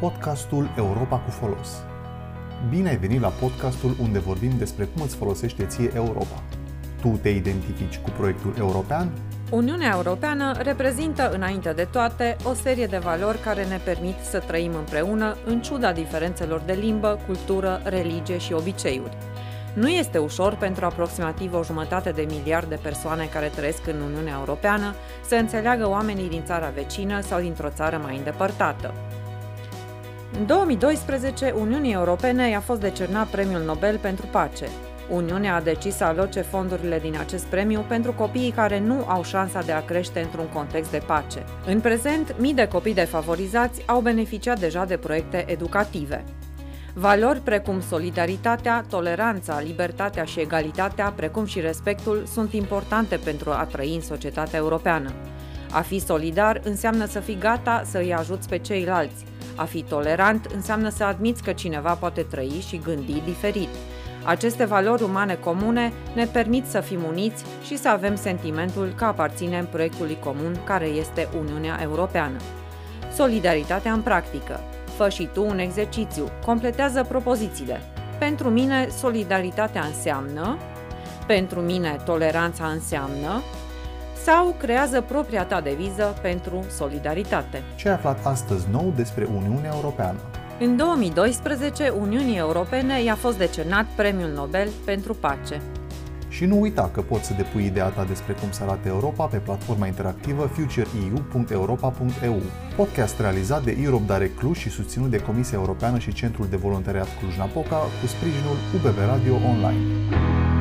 podcastul Europa cu folos. Bine ai venit la podcastul unde vorbim despre cum îți folosește ție Europa. Tu te identifici cu proiectul european? Uniunea Europeană reprezintă, înainte de toate, o serie de valori care ne permit să trăim împreună, în ciuda diferențelor de limbă, cultură, religie și obiceiuri. Nu este ușor pentru aproximativ o jumătate de miliard de persoane care trăiesc în Uniunea Europeană să înțeleagă oamenii din țara vecină sau dintr-o țară mai îndepărtată. În 2012, Uniunii Europene i-a fost decernat Premiul Nobel pentru Pace. Uniunea a decis să aloce fondurile din acest premiu pentru copiii care nu au șansa de a crește într-un context de pace. În prezent, mii de copii defavorizați au beneficiat deja de proiecte educative. Valori precum solidaritatea, toleranța, libertatea și egalitatea, precum și respectul, sunt importante pentru a trăi în societatea europeană. A fi solidar înseamnă să fii gata să îi ajuți pe ceilalți. A fi tolerant înseamnă să admiți că cineva poate trăi și gândi diferit. Aceste valori umane comune ne permit să fim uniți și să avem sentimentul că aparținem proiectului comun care este Uniunea Europeană. Solidaritatea în practică. Fă și tu un exercițiu. Completează propozițiile. Pentru mine, solidaritatea înseamnă, pentru mine, toleranța înseamnă, sau creează propria ta deviză pentru solidaritate. Ce ai aflat astăzi nou despre Uniunea Europeană? În 2012, Uniunii Europene i-a fost decernat Premiul Nobel pentru Pace. Și nu uita că poți să depui ideea ta despre cum să arate Europa pe platforma interactivă futureeu.europa.eu. Podcast realizat de Europe Direct Cluj și susținut de Comisia Europeană și Centrul de Voluntariat Cluj-Napoca cu sprijinul UBB Radio Online.